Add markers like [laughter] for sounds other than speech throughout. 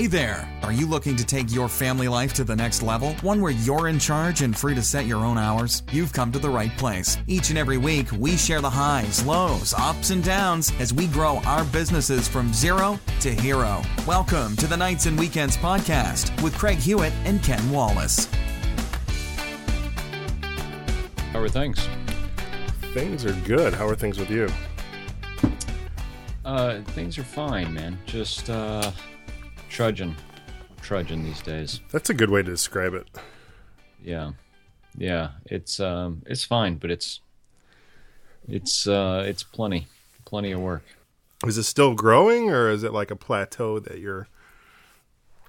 Hey there! Are you looking to take your family life to the next level? One where you're in charge and free to set your own hours? You've come to the right place. Each and every week, we share the highs, lows, ups, and downs as we grow our businesses from zero to hero. Welcome to the Nights and Weekends podcast with Craig Hewitt and Ken Wallace. How are things? Things are good. How are things with you? Uh, things are fine, man. Just uh, trudging, trudging these days. That's a good way to describe it. Yeah, yeah. It's um, it's fine, but it's it's uh, it's plenty, plenty of work. Is it still growing, or is it like a plateau that you're?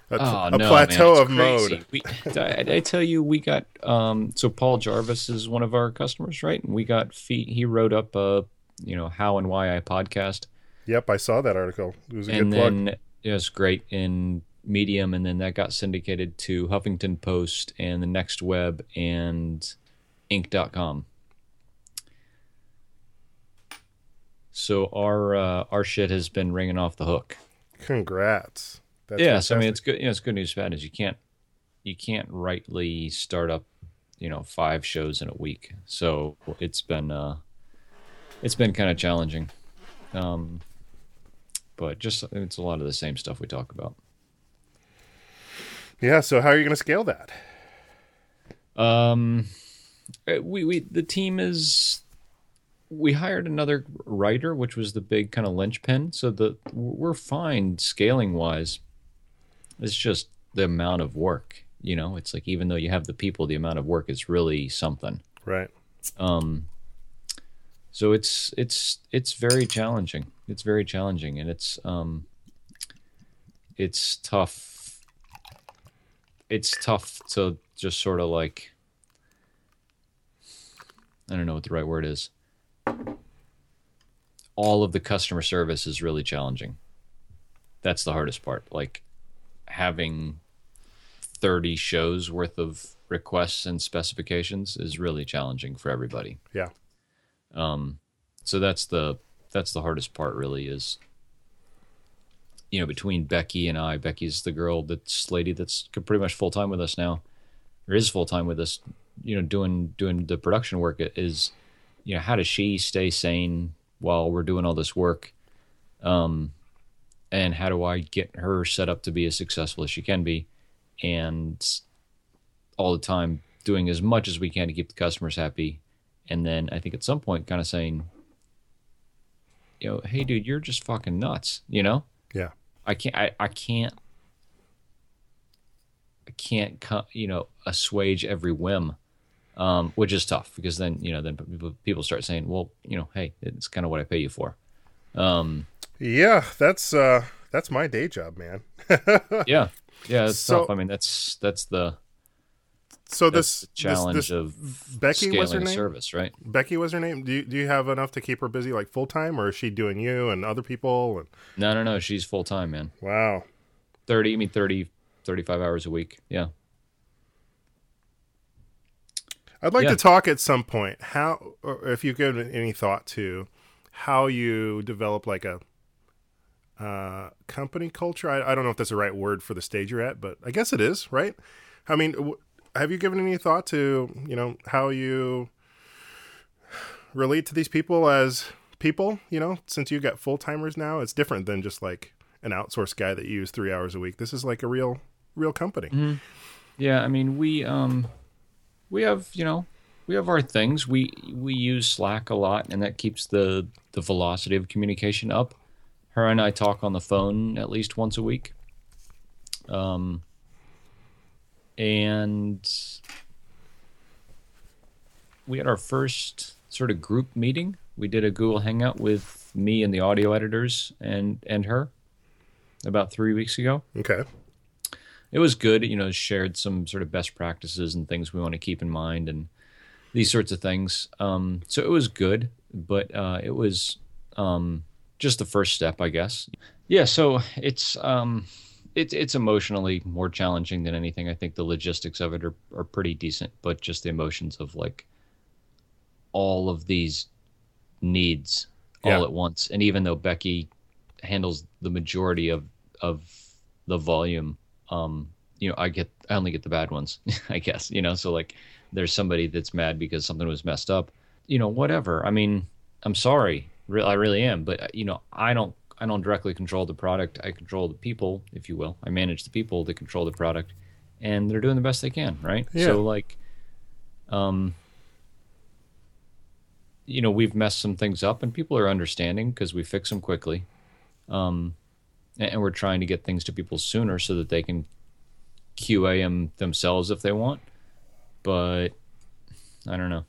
A, Oh, a no, plateau man, of it's mode. We, [laughs] I, I tell you, we got um. So Paul Jarvis is one of our customers, right? And we got feet. He wrote up a, you know, how and why I podcast. Yep, I saw that article. It was a and good plug. then it was great in Medium, and then that got syndicated to Huffington Post and the Next Web and Inc.com. So our uh, our shit has been ringing off the hook. Congrats. That's yeah, so I mean it's good. You know, it's good news, bad news. You can't you can't rightly start up, you know, five shows in a week. So it's been uh, it's been kind of challenging. Um, but just it's a lot of the same stuff we talk about. Yeah. So how are you going to scale that? Um, uh, we we the team is we hired another writer, which was the big kind of linchpin. So the we're fine scaling wise. It's just the amount of work. You know, it's like even though you have the people, the amount of work is really something. Right. Um, so it's it's it's very challenging. It's very challenging, and it's um, it's tough. It's tough to just sort of like I don't know what the right word is. All of the customer service is really challenging. That's the hardest part. Like having 30 shows worth of requests and specifications is really challenging for everybody. Yeah. Um, so that's the that's the hardest part. Really is you know between Becky and I. Becky's the girl that's lady that's pretty much full time with us now, or is full time with us. You know, doing doing the production work is you know how does she stay sane while we're doing all this work, um, and how do I get her set up to be as successful as she can be, and all the time doing as much as we can to keep the customers happy and then I think at some point kind of saying, you know, hey dude, you're just fucking nuts, you know? Yeah. I can't I, I can't I can't you know assuage every whim. Um, which is tough because then you know then people people start saying, well, you know, hey, it's kind of what I pay you for. Um, Yeah. That's uh that's my day job, man. [laughs] yeah, yeah, it's So- tough. I mean, that's that's the So this challenge this, this of Becky was her name. service, right? Becky was her name. Do you, do you have enough to keep her busy like full time, or is she doing you and other people? And No, no, no. She's full time, man. wow. 30 i mean 30 35 hours a week yeah I'd like Yeah. to talk at some point how, or if you give any thought to how you develop like a uh, company culture. I, I don't know if that's the right word for the stage you're at, but I guess it is, right? I mean, w- have you given any thought to you know how you relate to these people as people? You know, since you got full timers now, it's different than just like an outsourced guy that you use three hours a week. This is like a real, real company. yeah i mean we um we have you know we have our things we we use slack a lot and that keeps the the velocity of communication up her and i talk on the phone at least once a week um and we had our first sort of group meeting we did a google hangout with me and the audio editors and and her about three weeks ago Okay. it was good. You know, shared some sort of best practices and things we want to keep in mind and these sorts of things. Um, so it was good, but uh, it was um, just the first step, I guess. Yeah. So it's um, it's it's emotionally more challenging than anything. I think the logistics of it are are pretty decent, but just the emotions of like all of these needs all Yeah. at once. And even though Becky handles the majority of of the volume. Um, you know, I get I only get the bad ones, [laughs] I guess. You know, so like there's somebody that's mad because something was messed up. You know, whatever. I mean, I'm sorry, I really am, but you know, I don't I don't directly control the product. I control the people, if you will. I manage the people that control the product, and they're doing the best they can, right? Yeah. So like, um, you know, we've messed some things up, and people are understanding because we fix them quickly. Um, and, and we're trying to get things to people sooner so that they can QA them themselves if they want. But I don't know.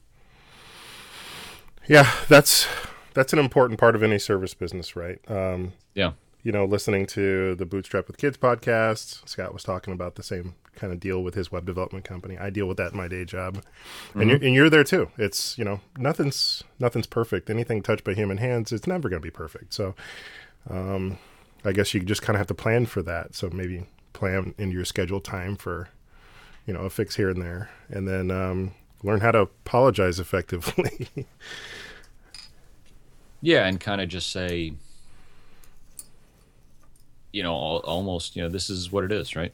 Yeah, that's that's an important part of any service business, right? Um, Yeah. you know, listening to the Bootstrap with Kids podcast, Scott was talking about the same kind of deal with his web development company. I deal with that in my day job, and you're and you're there too. It's you know nothing's nothing's perfect. Anything touched by human hands, it's never going to be perfect. So, um, I guess you just kind of have to plan for that. So maybe plan into your schedule time for you know a fix here and there, and then um, learn how to apologize effectively. [laughs] Yeah, and kind of just say, you know, al- almost, you know, this is what it is, right?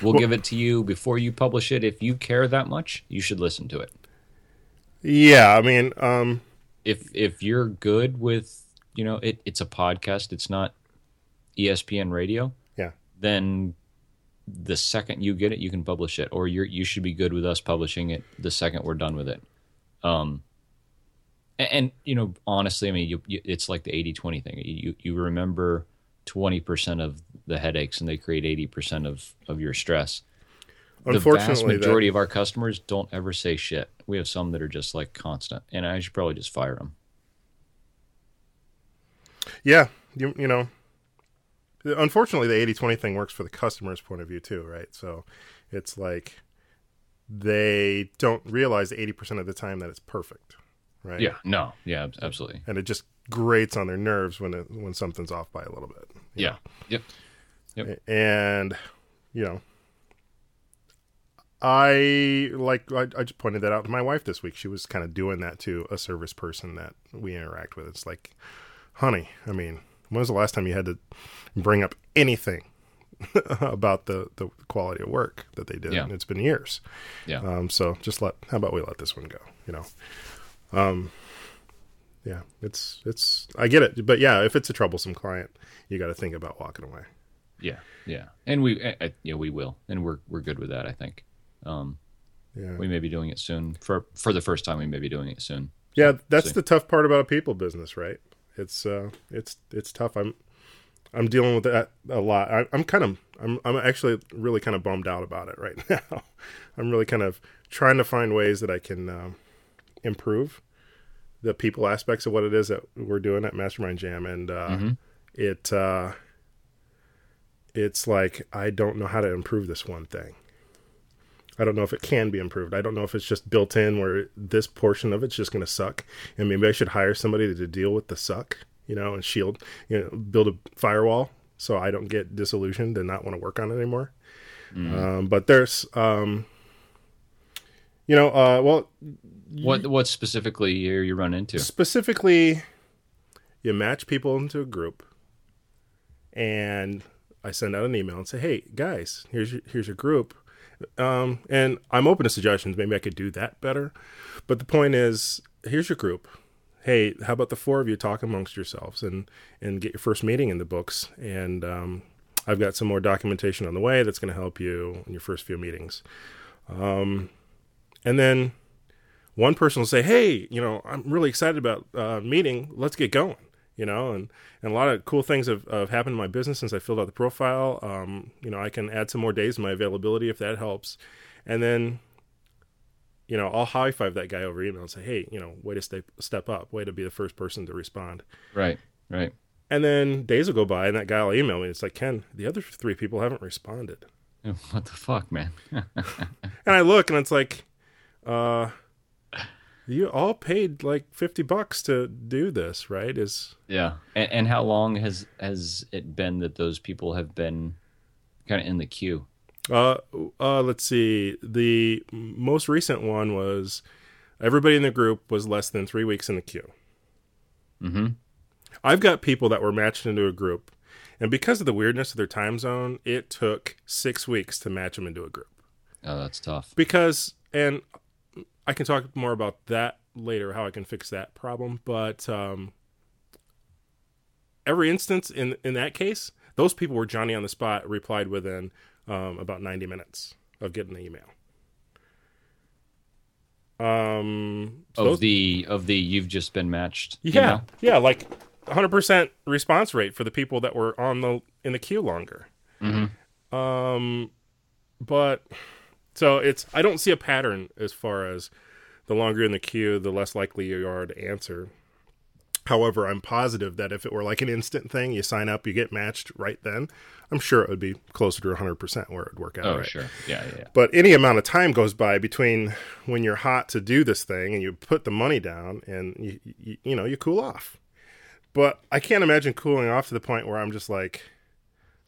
We'll Well- give it to you before you publish it. If you care that much, you should listen to it. yeah, I mean, um, If if you're good with, you know, it, it's a podcast, it's not ESPN radio. Yeah. Then the second you get it, you can publish it, or you're you should be good with us publishing it the second we're done with it. Um, and, and you know, honestly, I mean, you, you, it's like the 80-20 thing. You you remember twenty percent of the headaches, and they create eighty percent of of your stress. The vast unfortunately, that- majority of our customers don't ever say shit. We have some that are just like constant, and I should probably just fire them. Yeah, you you know, unfortunately, the 80-20 thing works for the customer's point of view too, right? So it's like they don't realize eighty percent of the time that it's perfect, right? Yeah, no, yeah, absolutely. and it just grates on their nerves when it when something's off by a little bit. Yeah, yep. know? and you know. I like I, I just pointed that out to my wife this week. She was kind of doing that to a service person that we interact with. It's like, honey, I mean, when was the last time you had to bring up anything [laughs] about the the quality of work that they did? Yeah. It's been years. Yeah, Um, so just let how about we let this one go? You know, um, yeah, it's it's I get it, but yeah, if it's a troublesome client, you got to think about walking away. yeah, yeah. And we, I, I- yeah, we will, and we're we're good with that. I think. Um, Yeah, we may be doing it soon for for the first time. We may be doing it soon. yeah, that's see. the tough part about a people business, right? It's uh, it's it's tough. I'm I'm dealing with that a lot. I, I'm kind of I'm I'm actually really kind of bummed out about it right [laughs] now. I'm really kind of trying to find ways that I can um, improve the people aspects of what it is that we're doing at Mastermind Jam, and uh, it uh, it's like I don't know how to improve this one thing. I don't know if it can be improved. I don't know if it's just built in where this portion of it's just going to suck, and maybe I should hire somebody to, to deal with the suck, you know, and shield, you know, build a firewall so I don't get disillusioned and not want to work on it anymore. Um, but there's, um, you know, uh, well, What what specifically are you run into? specifically you match people into a group and i send out an email and say hey guys here's your here's your group. Um, and i'm open to suggestions. Maybe i could do that better. But the point is here's your group. Hey how about the four of you talk amongst yourselves and and get your first meeting in the books? And um, i've got some more documentation on the way that's going to help you in your first few meetings. Um, and then one person will say, "Hey, you know, I'm really excited about uh, meeting. Let's get going." You know, and and a lot of cool things have, have happened in my business since I filled out the profile. Um, you know, I can add some more days in my availability if that helps, and then, you know, I'll high five that guy over email and say, "Hey, you know, way to step step up, way to be the first person to respond." Right, right. And then days will go by, and that guy will email me. It's like, Ken, the other three people haven't responded. [laughs] What the fuck, man? [laughs] And I look, and it's like, uh, you all paid like fifty bucks to do this, right? Is yeah. And, and how long has has it been that those people have been kind of in the queue? uh, uh, let's see. The most recent one was everybody in the group was less than three weeks in the queue. Mm-hmm. I've got people that were matched into a group, And because of the weirdness of their time zone, it took six weeks to match them into a group. Oh, that's tough. Because, and I can talk more about that later, how I can fix that problem. But um, every instance in in that case, those people were Johnny on the spot replied within um, about 90 minutes of getting the email. Um, so Of those- the of the you've just been matched. yeah, email? yeah, like 100% response rate for the people that were on the in the queue longer. Um, but so it's I don't see a pattern as far as the longer in the queue, the less likely you are to answer. However, I'm positive that if it were like an instant thing, you sign up, you get matched right then. I'm sure it would be closer to 100% where it would work out. Oh, right. sure. Yeah, yeah, yeah. But any amount of time goes by between when you're hot to do this thing and you put the money down and you, you, you know you cool off. But I can't imagine cooling off to the point where I'm just like,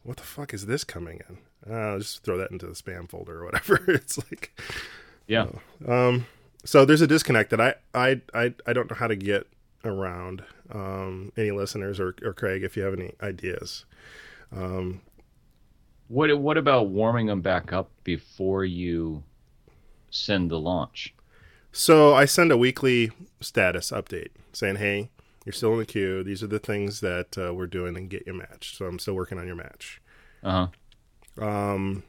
what the fuck is this coming in? Uh, I'll just throw that into the spam folder or whatever. [laughs] it's like, Yeah. so there's a disconnect that I I I, I don't know how to get around. Um, any listeners or, or Craig, if you have any ideas. What what about warming them back up before you send the launch? So I send a weekly status update saying, "Hey, you're still in the queue. These are the things that uh, we're doing and get your match." So I'm still working on your match. Uh huh. Um,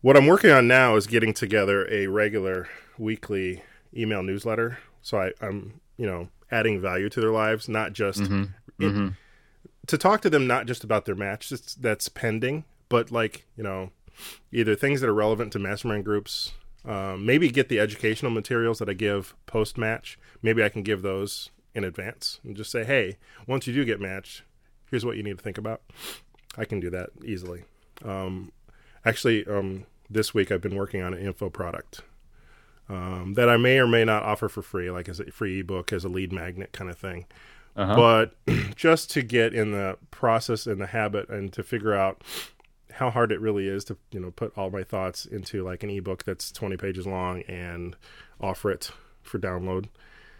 what I'm working on now is getting together a regular weekly email newsletter. So I, I'm, you know, adding value to their lives, not just mm-hmm. it- mm-hmm. to talk to them, not just about their match that's, that's pending, but like you know, either things that are relevant to mastermind groups. Um, maybe get the educational materials that I give post match. Maybe I can give those in advance and just say, hey, once you do get matched, here's what you need to think about. I can do that easily. Um, actually, um, this week I've been working on an info product um, that I may or may not offer for free, like as a free ebook, as a lead magnet kind of thing. Uh-huh. But [clears throat] just to get in the process and the habit and to figure out how hard it really is to you know put all my thoughts into like an ebook that's 20 pages long and offer it for download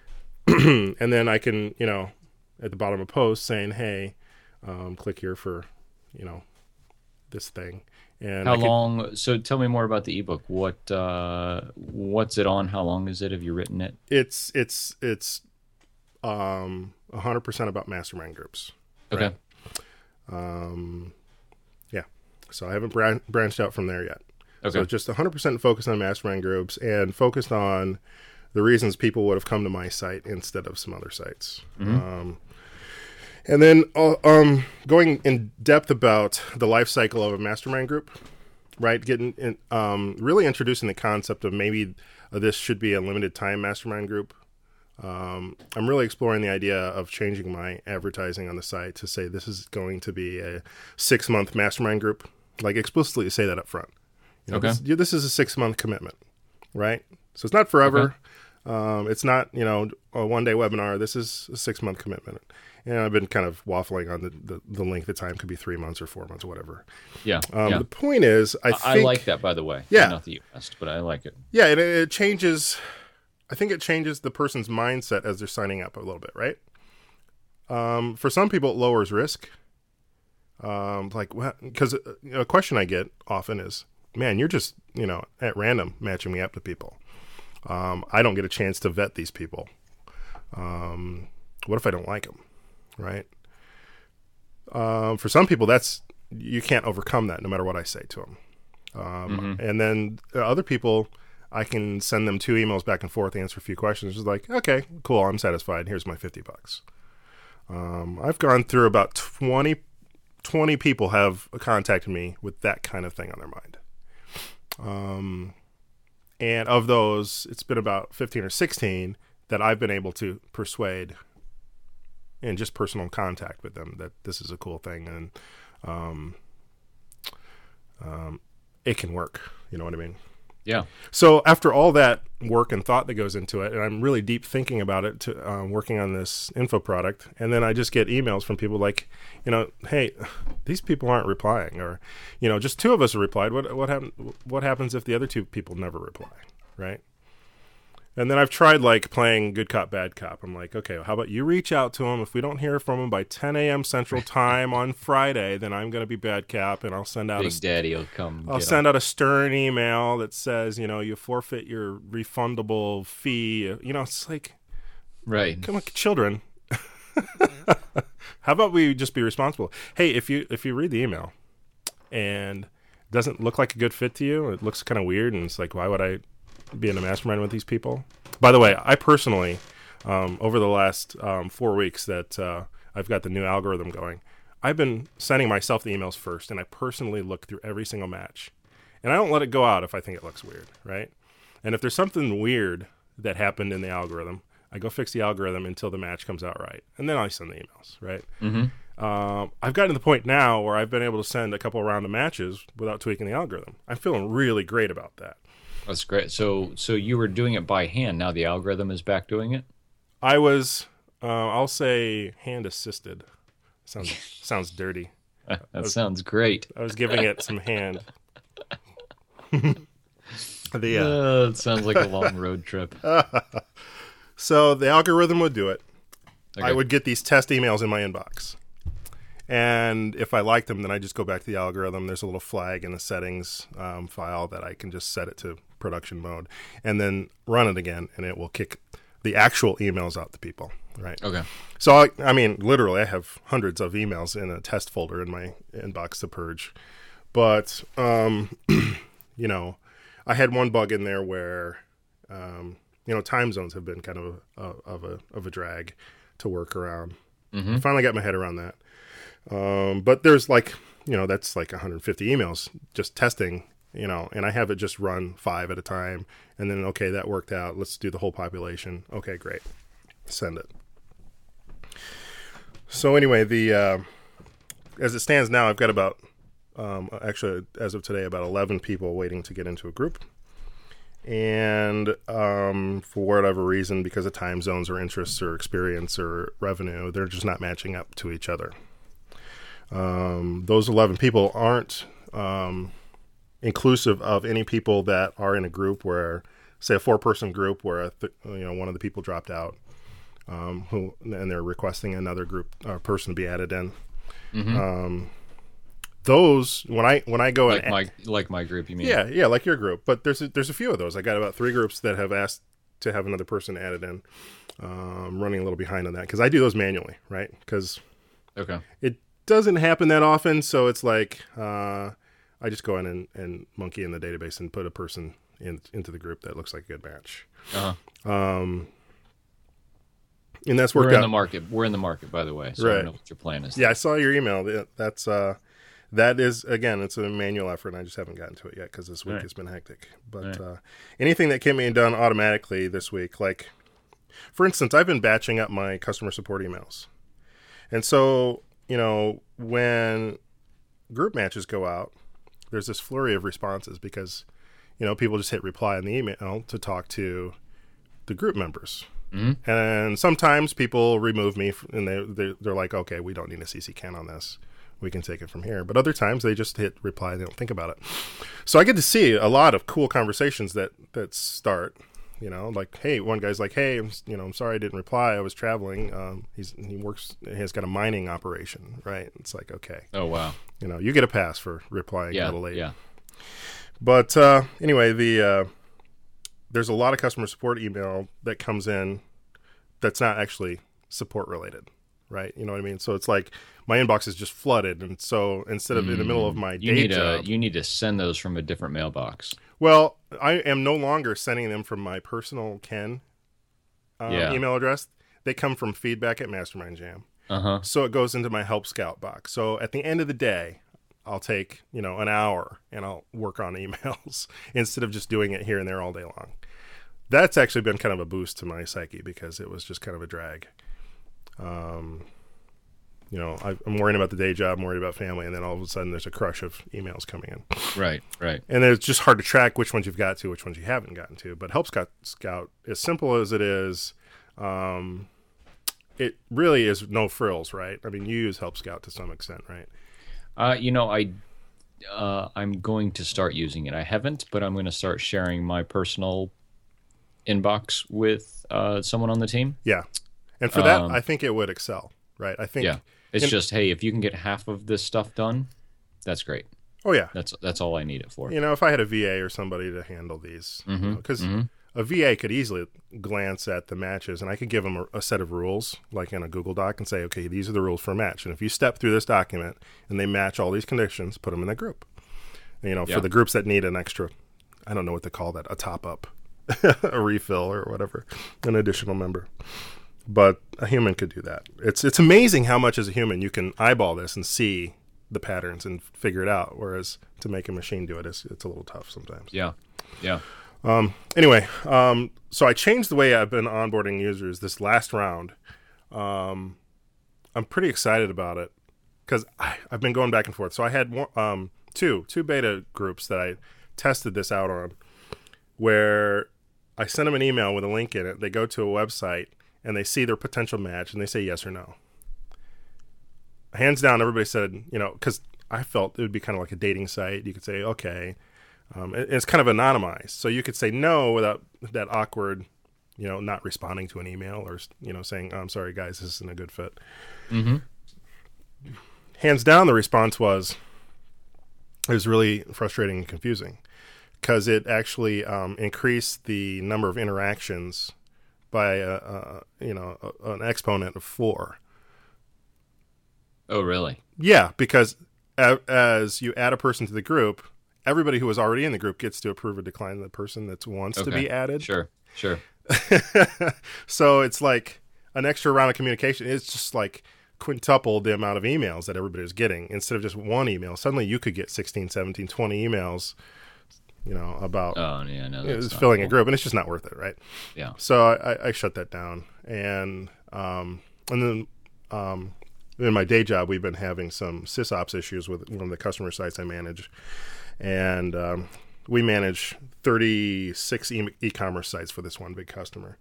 [clears throat] and then i can you know at the bottom of a post saying hey um, click here for you know this thing and How could- long? So tell me more about the ebook. What uh, what's it on? How long is it? Have you written it? it's it's it's um 100% about mastermind groups Okay. Um yeah so i haven't bran- branched out from there yet Okay. So just 100% focused on mastermind groups and focused on the reasons people would have come to my site instead of some other sites. Um, and then uh, um, going in depth about the life cycle of a mastermind group, right? Getting in, um, really introducing the concept of maybe this should be a limited time mastermind group. Um, I'm really exploring the idea of changing my advertising on the site to say this is going to be a six month mastermind group, like explicitly say that up front. You know, Okay. This, this is a six month commitment, right? So it's not forever. Um, it's not you know a one day webinar. This is a six month commitment. And I've been kind of waffling on the, the, the length of time. Could be three months or four months or whatever. Yeah. Um, yeah. The point is, I I think like that, by the way. Yeah. Not that you asked, but I like it. yeah, and it, it changes. I think it changes the person's mindset as they're signing up a little bit, right? Um, for some people, it lowers risk. Um, like, because a question I get often is, "Man, you're just you know at random matching me up to people. Um, I don't get a chance to vet these people. Um, what if I don't like them, right? Um, for some people, that's you can't overcome that no matter what I say to them. Um, And then other people, I can send them two emails back and forth, answer a few questions. Just like, okay, cool, I'm satisfied. Here's my 50 bucks. Um, I've gone through about 20, 20 people have contacted me with that kind of thing on their mind. Um, and of those, it's been about 15 or 16 that I've been able to persuade in just personal contact with them that this is a cool thing and um, um, it can work. You know what I mean? Yeah. So after all that work and thought that goes into it, and I'm really deep thinking about it, to um, working on this info product, and then I just get emails from people like, you know, hey, these people aren't replying, or, you know, just two of us have replied. What what happen, What happens if the other two people never reply, right? And then I've tried like playing good cop, bad cop. I'm like, okay, well, how about you reach out to him? If we don't hear from him by 10 a.m. Central [laughs] Time on Friday, then I'm going to be bad cop, and I'll send out Big a Daddy will come. I'll send out a stern email that says, you know, you forfeit your refundable fee. You know, it's like, Right. come on, children. [laughs] How about we just be responsible? Hey, if you if you read the email and it doesn't look like a good fit to you, it looks kind of weird, and it's like, why would I be in a mastermind with these people? By the way, I personally, um, over the last um, four weeks that uh, I've got the new algorithm going, I've been sending myself the emails first, and I personally look through every single match, and I don't let it go out if I think it looks weird, right? And if there's something weird that happened in the algorithm, I go fix the algorithm until the match comes out right, and then I send the emails, right? Mm-hmm. Um, I've gotten to the point now where I've been able to send a couple round of matches without tweaking the algorithm. I'm feeling really great about that. That's great. So so you were doing it by hand. Now the algorithm is back doing it. I was, uh, I'll say, hand assisted. Sounds [laughs] sounds dirty. That sounds great. I was giving it some hand. [laughs] the uh, Uh, it sounds like a long road trip. [laughs] so the algorithm would do it. I would get these test emails in my inbox. And if I like them, then I just go back to the algorithm. There's a little flag in the settings um, file that I can just set it to production mode and then run it again, and it will kick the actual emails out to people. Right. Okay. So, I, I mean, literally, I have hundreds of emails in a test folder in my inbox to purge. But, um, [clears throat] you know, I had one bug in there where, um, you know, time zones have been kind of a, of a of a drag to work around. I finally got my head around that. Um, but there's like, you know, that's like 150 emails just testing, you know, and I have it just run five at a time. And then, okay, that worked out. Let's do the whole population. Okay, great. Send it. So anyway, the uh, as it stands now, I've got about um, actually as of today about eleven people waiting to get into a group, and um, for whatever reason, because of time zones or interests or experience or revenue, they're just not matching up to each other. Um, those eleven people aren't um, inclusive of any people that are in a group where, say, a four-person group where a th- you know one of the people dropped out um, who and they're requesting another group uh, person to be added in. Um, those when I when I go Like and my like my group, you mean? yeah yeah like your group, but there's a, there's a few of those. I got about three groups that have asked to have another person added in. Um, running a little behind on that because I do those manually, right? Because Okay. it doesn't happen that often, so it's like uh, I just go in and, and monkey in the database and put a person in, into the group that looks like a good match, Uh-huh. and that's worked We're in out. the market. We're in the market, by the way. So I Right. don't know what your plan is. Yeah, I saw your email. That's uh, that is again, it's a manual effort. and I just haven't gotten to it yet because this week Right. has been hectic. But Right. uh, anything that can be done automatically this week, like for instance, I've been batching up my customer support emails, and so you know when group matches go out, there's this flurry of responses because you know people just hit reply in the email to talk to the group members. Mm-hmm. And sometimes people remove me, and they they're, they're like, "Okay, we don't need a CC Ken on this. We can take it from here." But other times they just hit reply; they don't think about it. So I get to see a lot of cool conversations that that start. You know, like, hey, one guy's like, "Hey, I'm, you know, I'm sorry I didn't reply. I was traveling. Um, he's he works. He's got a mining operation, right? It's like, okay, Oh wow. you know, you get a pass for replying a Yeah. little late. Yeah. But uh, anyway, the uh, there's a lot of customer support email that comes in that's not actually support related, right? You know what I mean? So it's like my inbox is just flooded, and so instead of in the middle of my Mm. You day need job, to you need to send those from a different mailbox. well, I am no longer sending them from my personal Ken um, Yeah. email address. They come from feedback at Mastermind Jam. Uh huh. So it goes into my Help Scout box. So at the end of the day, I'll take, you know, an hour and I'll work on [laughs] emails instead of just doing it here and there all day long. That's actually been kind of a boost to my psyche because it was just kind of a drag. Um, you know, I, I'm worrying about the day job, I'm worried about family, and then all of a sudden there's a crush of emails coming in. Right. Right. And it's just hard to track which ones you've got to, which ones you haven't gotten to. But Help Scout, Scout as simple as it is, um, it really is no frills, right? I mean, you use Help Scout to some extent, right? Uh, you know, I uh, I'm going to start using it. I haven't, but I'm going to start sharing my personal inbox with uh, someone on the team. Yeah, and for that, Um, I think it would excel. Right? I think. Yeah, it's in- just hey, if you can get half of this stuff done, that's great. Oh yeah. That's that's all I need it for. You know, if I had a VA or somebody to handle these, Mm-hmm, because a VA could easily glance at the matches, and I could give them a, a set of rules, like in a Google Doc, and say, okay, these are the rules for a match, and if you step through this document and they match all these conditions, put them in that group. You know, Yeah. for the groups that need an extra, I don't know what to call that, a top up, [laughs] a refill, or whatever, an additional member. But a human could do that. It's it's amazing how much as a human you can eyeball this and see the patterns and figure it out. Whereas to make a machine do it is it's a little tough sometimes. Yeah, yeah. Anyway, um, so I changed the way I've been onboarding users this last round. Um, I'm pretty excited about it because I've been going back and forth. So I had one, um, two two beta groups that I tested this out on, where I sent them an email with a link in it. They go to a website and they see their potential match and they say yes or no. Hands down, everybody said you know because I felt it would be kind of like a dating site. You could say okay, um, it- it's kind of anonymized, so you could say no without that awkward, you know, not responding to an email or you know saying, "I'm sorry, guys, this isn't a good fit." Mm-hmm. Hands down, the response was it was really frustrating and confusing because it actually um, increased the number of interactions by a, a you know a, an exponent of four. Oh, really? Yeah, because a, as you add a person to the group, everybody who was already in the group gets to approve or decline the person that wants to be added. Sure, sure. [laughs] so it's like an extra round of communication. It's just like quintuple the amount of emails that everybody was getting instead of just one email. Suddenly you could get 16, 17, 20 emails, you know, about Oh, yeah, no, was not filling a group, and it's just not worth it, right? Yeah. So I, I- I shut that down, and um, and then um, in my day job, we've been having some sysops issues with one of the customer sites I manage, and um, we manage 36 e- e-commerce sites for this one big customer,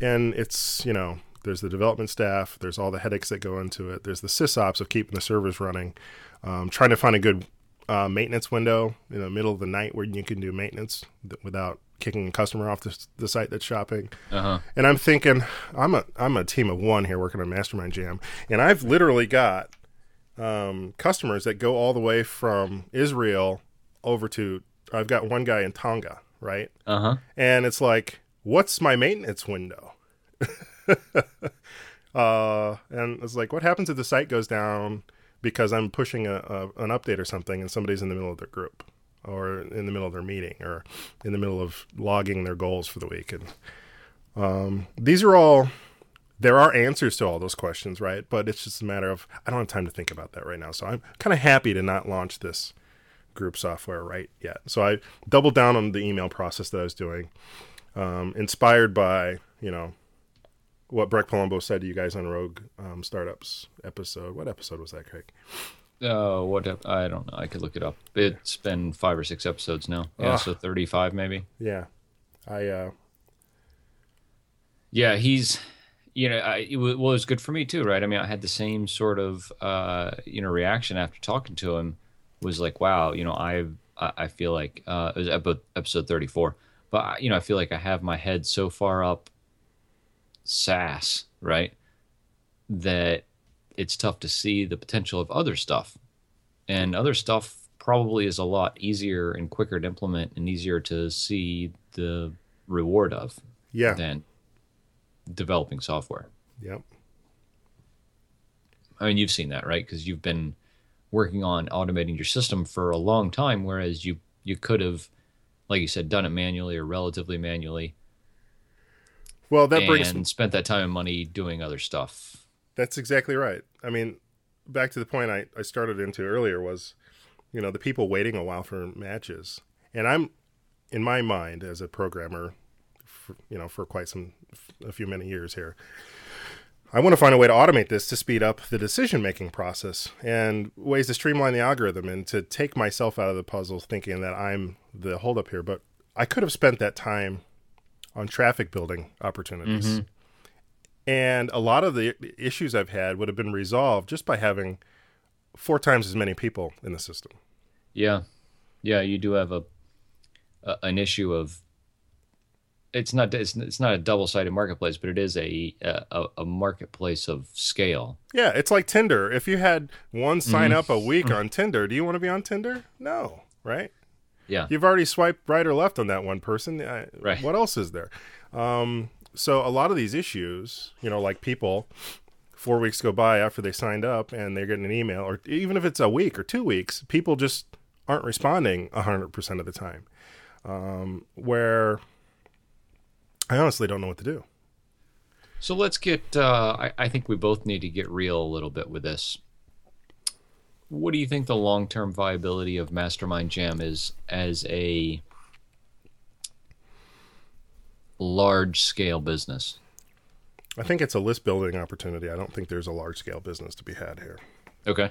and it's you know there's the development staff, there's all the headaches that go into it, there's the sysops of keeping the servers running, um, trying to find a good uh, maintenance window in the middle of the night where you can do maintenance th- without kicking a customer off the, the site that's shopping. Uh huh. And I'm thinking, I'm a I'm a team of one here working on Mastermind Jam, and I've literally got um, customers that go all the way from Israel over to. I've got one guy in Tonga, right? Uh huh. And it's like, what's my maintenance window? [laughs] uh, and it's like, what happens if the site goes down because I'm pushing a, a an update or something, and somebody's in the middle of their group, or in the middle of their meeting, or in the middle of logging their goals for the week, and um, these are all. There are answers to all those questions, right? But it's just a matter of I don't have time to think about that right now. So I'm kind of happy to not launch this group software right yet. So I doubled down on the email process that I was doing, um, inspired by you know what Brecht Palombo said to you guys on Rogue um, Startups episode. What episode was that, Craig? Uh, what? ep- I don't know. I could look it up. It's been five or six episodes now. Yeah, Ah. so thirty-five maybe. Yeah, I uh, Yeah, he's, you know, I, it well, it was good for me too, right? I mean, I had the same sort of, uh, you know, reaction after talking to him. Was like, wow, you know, I, I feel like uh, it was epi- episode thirty-four, but you know, I feel like I have my head so far up, SaaS, right, that it's tough to see the potential of other stuff, and other stuff probably is a lot easier and quicker to implement and easier to see the reward of yeah, than developing software. yep, I mean, you've seen that, right? Because you've been working on automating your system for a long time, whereas you you could have, like you said, done it manually or relatively manually, Well, that brings and spent that time and money doing other stuff. That's exactly right. I mean, back to the point I, I started into earlier was, you know, the people waiting a while for matches. And I'm, in my mind, as a programmer, for, you know, for quite some, a few many years here, I want to find a way to automate this to speed up the decision making process and ways to streamline the algorithm and to take myself out of the puzzle thinking that I'm the holdup here. But I could have spent that time on traffic building opportunities. Mm-hmm. And a lot of the issues I've had would have been resolved just by having four times as many people in the system. Yeah, yeah, you do have a, a an issue of it's not it's, it's not a double sided marketplace, but it is a, a a marketplace of scale. Yeah, it's like Tinder. If you had one sign mm-hmm. up a week mm. on Tinder, do you want to be on Tinder? No, right? Yeah, You've already swiped right or left on that one person. Uh, Right. What else is there? Um, so a lot of these issues, you know, like people, four weeks go by after they signed up and they're getting an email, or even if it's a week or two weeks, people just aren't responding hundred percent of the time. Um, where I honestly don't know what to do. So let's get. Uh, I, I think we both need to get real a little bit with this. What do you think the long term viability of Mastermind Jam is as a large scale business? I think it's a list building opportunity. I don't think there's a large scale business to be had here. Okay.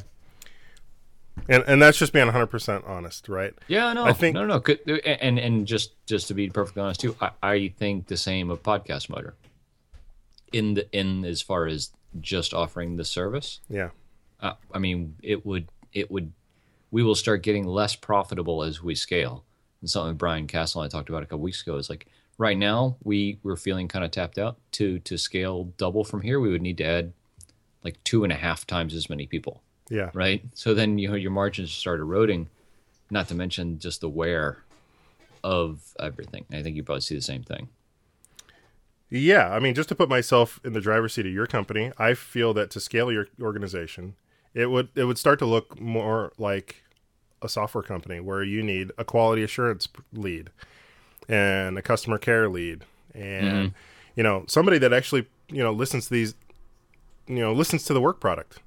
And and that's just being 100% honest, right? Yeah, no, I think- no, no. Could, and and just just to be perfectly honest too, I, I think the same of Podcast Motor. In the in as far as just offering the service, Yeah. Uh, I mean, it would it would we will start getting less profitable as we scale. And something Brian Castle and I talked about a couple weeks ago is like right now we we're feeling kind of tapped out. To to scale double from here, we would need to add like two and a half times as many people Yeah. right? So then you know your margins start eroding, not to mention just the wear of everything. I think you probably see the same thing. Yeah, I mean, just to put myself in the driver's seat of your company, I feel that to scale your organization, it would it would start to look more like a software company where you need a quality assurance lead and a customer care lead and you know somebody that actually you know listens to these you know listens to the work product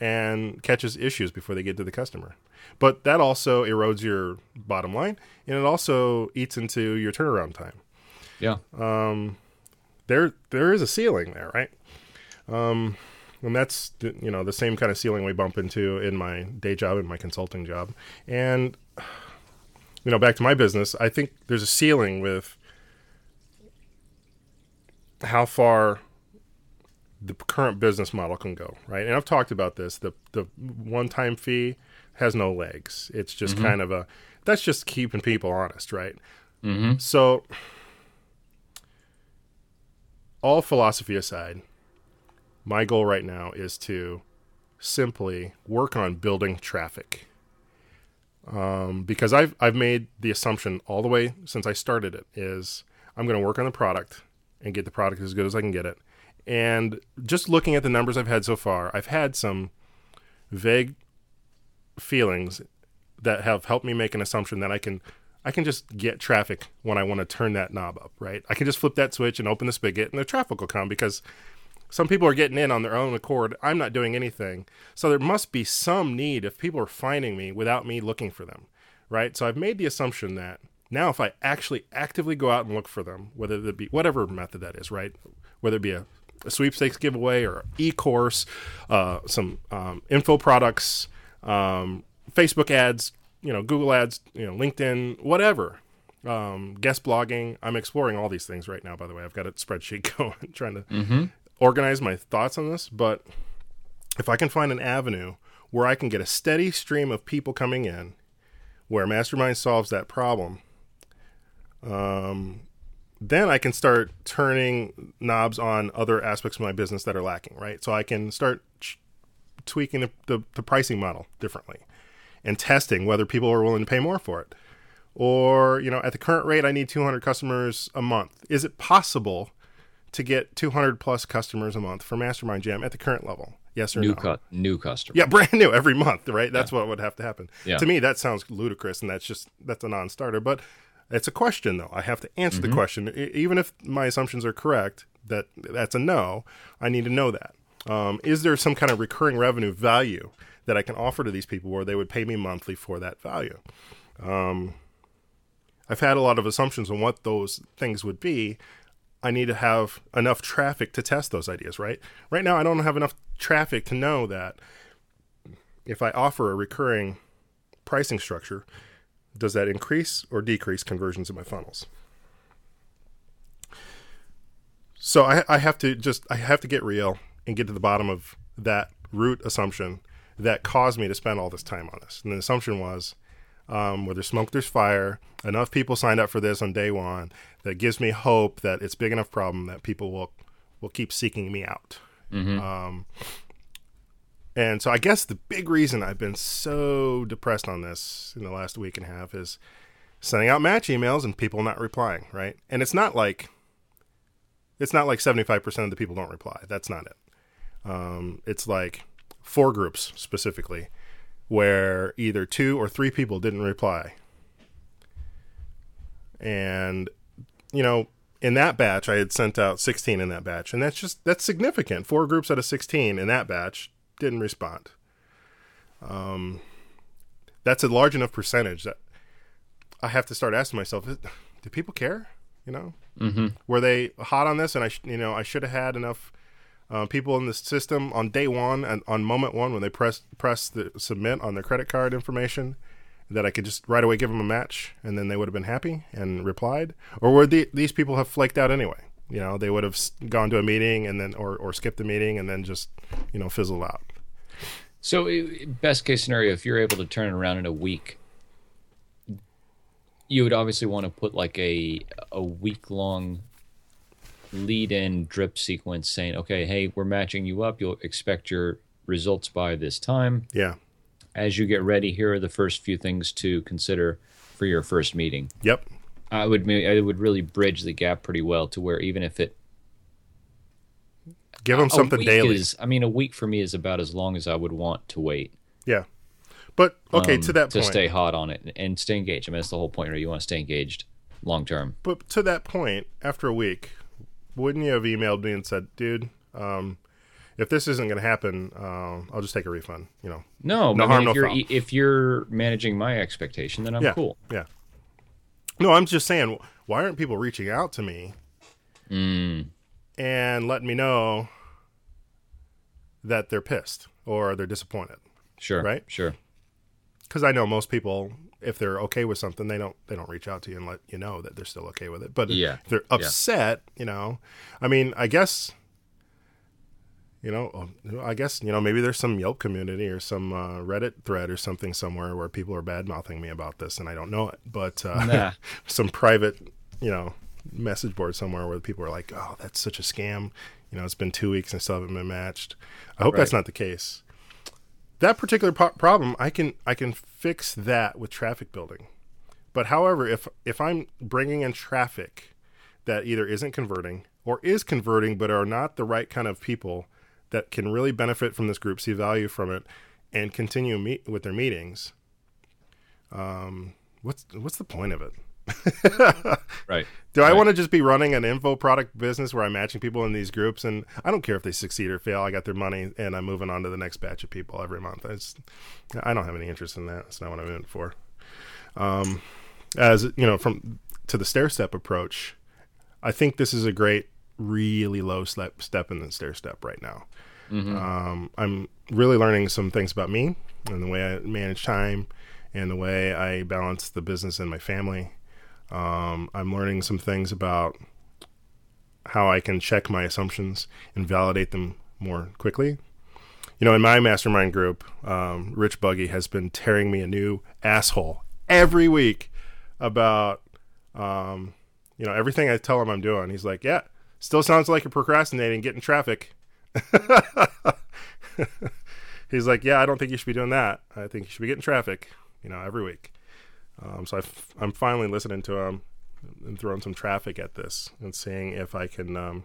and catches issues before they get to the customer. But that also erodes your bottom line and it also eats into your turnaround time Yeah. there there is a ceiling there, right? Um, and that's the- you know the same kind of ceiling we bump into in my day job and my consulting job. And you know, back to my business, I think there's a ceiling with how far the current business model can go, right? And I've talked about this. The the one time fee has no legs. It's just kind of a that's just keeping people honest, right? Mm-hmm. So all philosophy aside, my goal right now is to simply work on building traffic. Um, because I've I've made the assumption all the way since I started it is I'm going to work on the product and get the product as good as I can get it. And just looking at the numbers I've had so far, I've had some vague feelings that have helped me make an assumption that I can I can just get traffic when I want to turn that knob up, right? I can just flip that switch and open the spigot and the traffic will come because some people are getting in on their own accord. I'm not doing anything. So there must be some need if people are finding me without me looking for them, right? So I've made the assumption that now if I actually actively go out and look for them, whether it be whatever method that is, right? Whether it be a, a sweepstakes giveaway or e-course, uh, some um, info products, um, Facebook ads, you know, Google ads, you know, LinkedIn, whatever. Um, guest blogging. I'm exploring all these things right now. By the way, I've got a spreadsheet [laughs] going, trying to organize my thoughts on this. But if I can find an avenue where I can get a steady stream of people coming in, where Mastermind solves that problem, um, then I can start turning knobs on other aspects of my business that are lacking. Right, so I can start ch- tweaking the, the, the pricing model differently and testing whether people are willing to pay more for it. Or, you know, at the current rate, I need 200 customers a month. Is it possible to get 200 plus customers a month for Mastermind Jam at the current level? Yes or New no? cut, new customer. Yeah, brand new every month, right? That's what would have to happen. Yeah. To me, that sounds ludicrous, and that's just that's a non-starter. But it's a question, though. I have to answer the question, even if my assumptions are correct. That that's a no. I need to know that. Um, is there some kind of recurring revenue value that I can offer to these people where they would pay me monthly for that value? Um, I've had a lot of assumptions on what those things would be. I need to have enough traffic to test those ideas, right? Right now, I don't have enough traffic to know that if I offer a recurring pricing structure, does that increase or decrease conversions in my funnels? So I, I have to just I have to get real and get to the bottom of that root assumption that caused me to spend all this time on this. And the assumption was Um, where there's smoke, there's fire. Enough people signed up for this on day one that gives me hope that it's big enough problem that people will will keep seeking me out. Um, and so I guess the big reason I've been so depressed on this in the last week and a half is sending out match emails and people not replying, right? And it's not like it's not like 75% of the people don't reply. That's not it. Um, it's like four groups specifically where either two or three people didn't reply. And you know, in that batch I had sent out 16 in that batch and that's just that's significant. Four groups out of 16 in that batch didn't respond. Um that's a large enough percentage that I have to start asking myself, do people care? You know, mm-hmm. were they hot on this? And I, sh- you know, I should have had enough uh, people in the system on day one and on moment one when they press press the submit on their credit card information that I could just right away give them a match and then they would have been happy and replied, or would the, these people have flaked out anyway? You know, they would have gone to a meeting and then or or skipped the meeting and then just you know fizzled out. So, best case scenario, if you're able to turn it around in a week, you would obviously want to put like a a week long lead in drip sequence saying, okay, hey, we're matching you up. You'll expect your results by this time. Yeah. As you get ready, here are the first few things to consider for your first meeting. Yep. I would I would really bridge the gap pretty well to where even if it Give them something daily. is, I mean, a week for me is about as long as I would want to wait. Yeah. But okay, um, to that point to point. stay hot on it and stay engaged. I mean, that's the whole point. Right? You want to stay engaged long term. But to that point, after a week, wouldn't you have emailed me and said, "Dude, um, if this isn't going to happen, um, I'll just take a refund." You know? No, No harm, if no you're foul. if you're managing my expectation, then I'm yeah. cool. Yeah. No, I'm just saying, why aren't people reaching out to me Mm. and letting me know that they're pissed or they're disappointed? Sure, Right? Sure. Because I know most people, if they're okay with something, they don't they don't reach out to you and let you know that they're still okay with it. But Yeah. if they're upset, you know, I mean, I guess, you know, I guess you know maybe there's some Yelp community or some uh, Reddit thread or something somewhere where people are bad mouthing me about this and I don't know it. But uh, Nah. [laughs] some private, you know, message board somewhere where people are like, "Oh, that's such a scam." You know, it's been two weeks and still haven't been matched. I hope that's not the case that particular po- problem i can i can fix that with traffic building. But however if if i'm bringing in traffic that either isn't converting or is converting but are not the right kind of people that can really benefit from this group see value from it and continue meet with their meetings um what's what's the point of it [laughs] Right. do I want to just be running an info product business where I'm matching people in these groups and I don't care if they succeed or fail. I got their money and I'm moving on to the next batch of people every month. I, just, I don't have any interest in that. That's not what I'm in for. Um, as you know, from to the stair step approach, I think this is a great, really low step step in the stair step right now. Um, I'm really learning some things about me and the way I manage time and the way I balance the business and my family. Um, I'm learning some things about how I can check my assumptions and validate them more quickly. You know, in my mastermind group, um, Rich Buggy has been tearing me a new asshole every week about, um, you know, everything I tell him I'm doing. He's like, "Yeah, still sounds like you're procrastinating, getting traffic." [laughs] He's like, "Yeah, I don't think you should be doing that. I think you should be getting traffic." You know, every week. Um, so i f- I'm finally listening to him and throwing some traffic at this and seeing if I can. Um,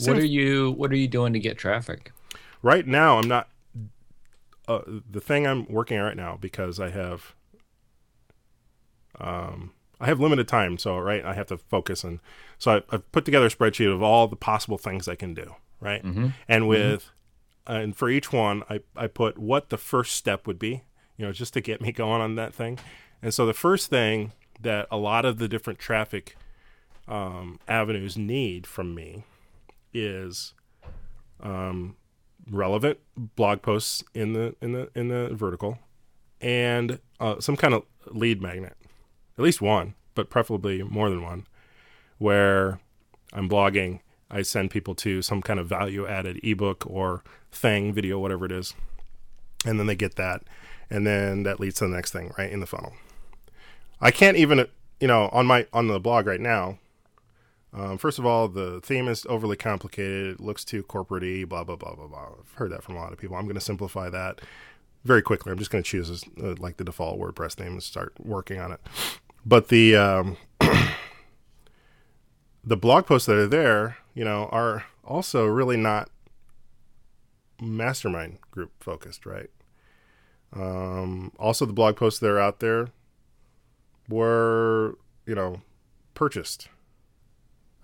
What if- are you What are you doing to get traffic? right now, I'm not. Uh, the thing I'm working on right now because I have. Um, I have limited time, so right, I have to focus and so I, I've put together a spreadsheet of all the possible things I can do, right? And with and for each one, I I put what the first step would be, you know, just to get me [laughs] going on that thing. And so the first thing that a lot of the different traffic um, avenues need from me is um, relevant blog posts in the in the in the vertical, and uh, some kind of lead magnet, at least one, but preferably more than one, where I'm blogging. I send people to some kind of value added ebook or thing, video, whatever it is, and then they get that, and then that leads to the next thing right in the funnel. I can't even you know on my on the blog right now. Um, first of all, the theme is overly complicated. It looks too corporate blah blah blah blah blah. I've heard that from a lot of people. I'm going to simplify that very quickly. I'm just going to choose uh, like the default WordPress theme and start working on it. But the um, [clears throat] the blog posts that are there, you know, are also really not mastermind group focused, right? Um, also, the blog posts that are out there were, you know, purchased.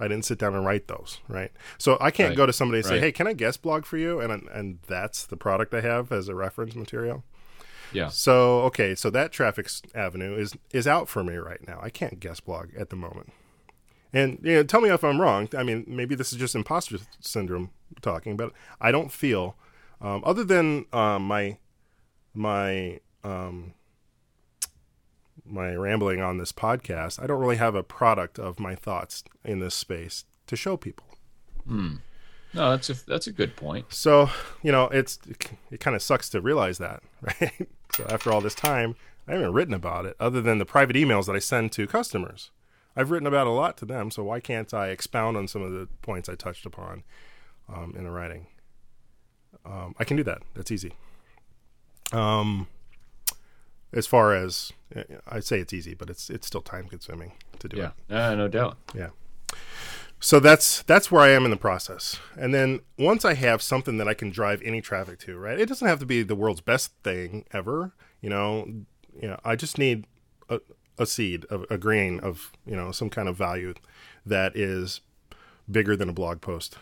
I didn't sit down and write those, right? So I can't Right. go to somebody and say, Right. "Hey, can I guest blog for you?" and and that's the product I have as a reference material. Yeah. So okay, so that traffic avenue is is out for me right now. I can't guest blog at the moment. And you know, tell me if I'm wrong. I mean, maybe this is just imposter syndrome talking, but I don't feel, um, other than um, my my um, my rambling on this podcast, I don't really have a product of my thoughts in this space to show people. No, that's a that's a good point. So, you know, it's it kind of sucks to realize that, [laughs] right? so after all this time, I haven't written about it other than the private emails that I send to customers. I've written about a lot to them, so why can't I expound on some of the points I touched upon um, in the writing? Um, I can do that. That's easy. Um, as far as I say, it's easy, but it's it's still time consuming to do it. Yeah, uh, no doubt. Yeah. So that's that's where I am in the process. And then once I have something that I can drive any traffic to, right? It doesn't have to be the world's best thing ever, you know. You know, I just need a, a seed of a grain of, you know, some kind of value that is bigger than a blog post.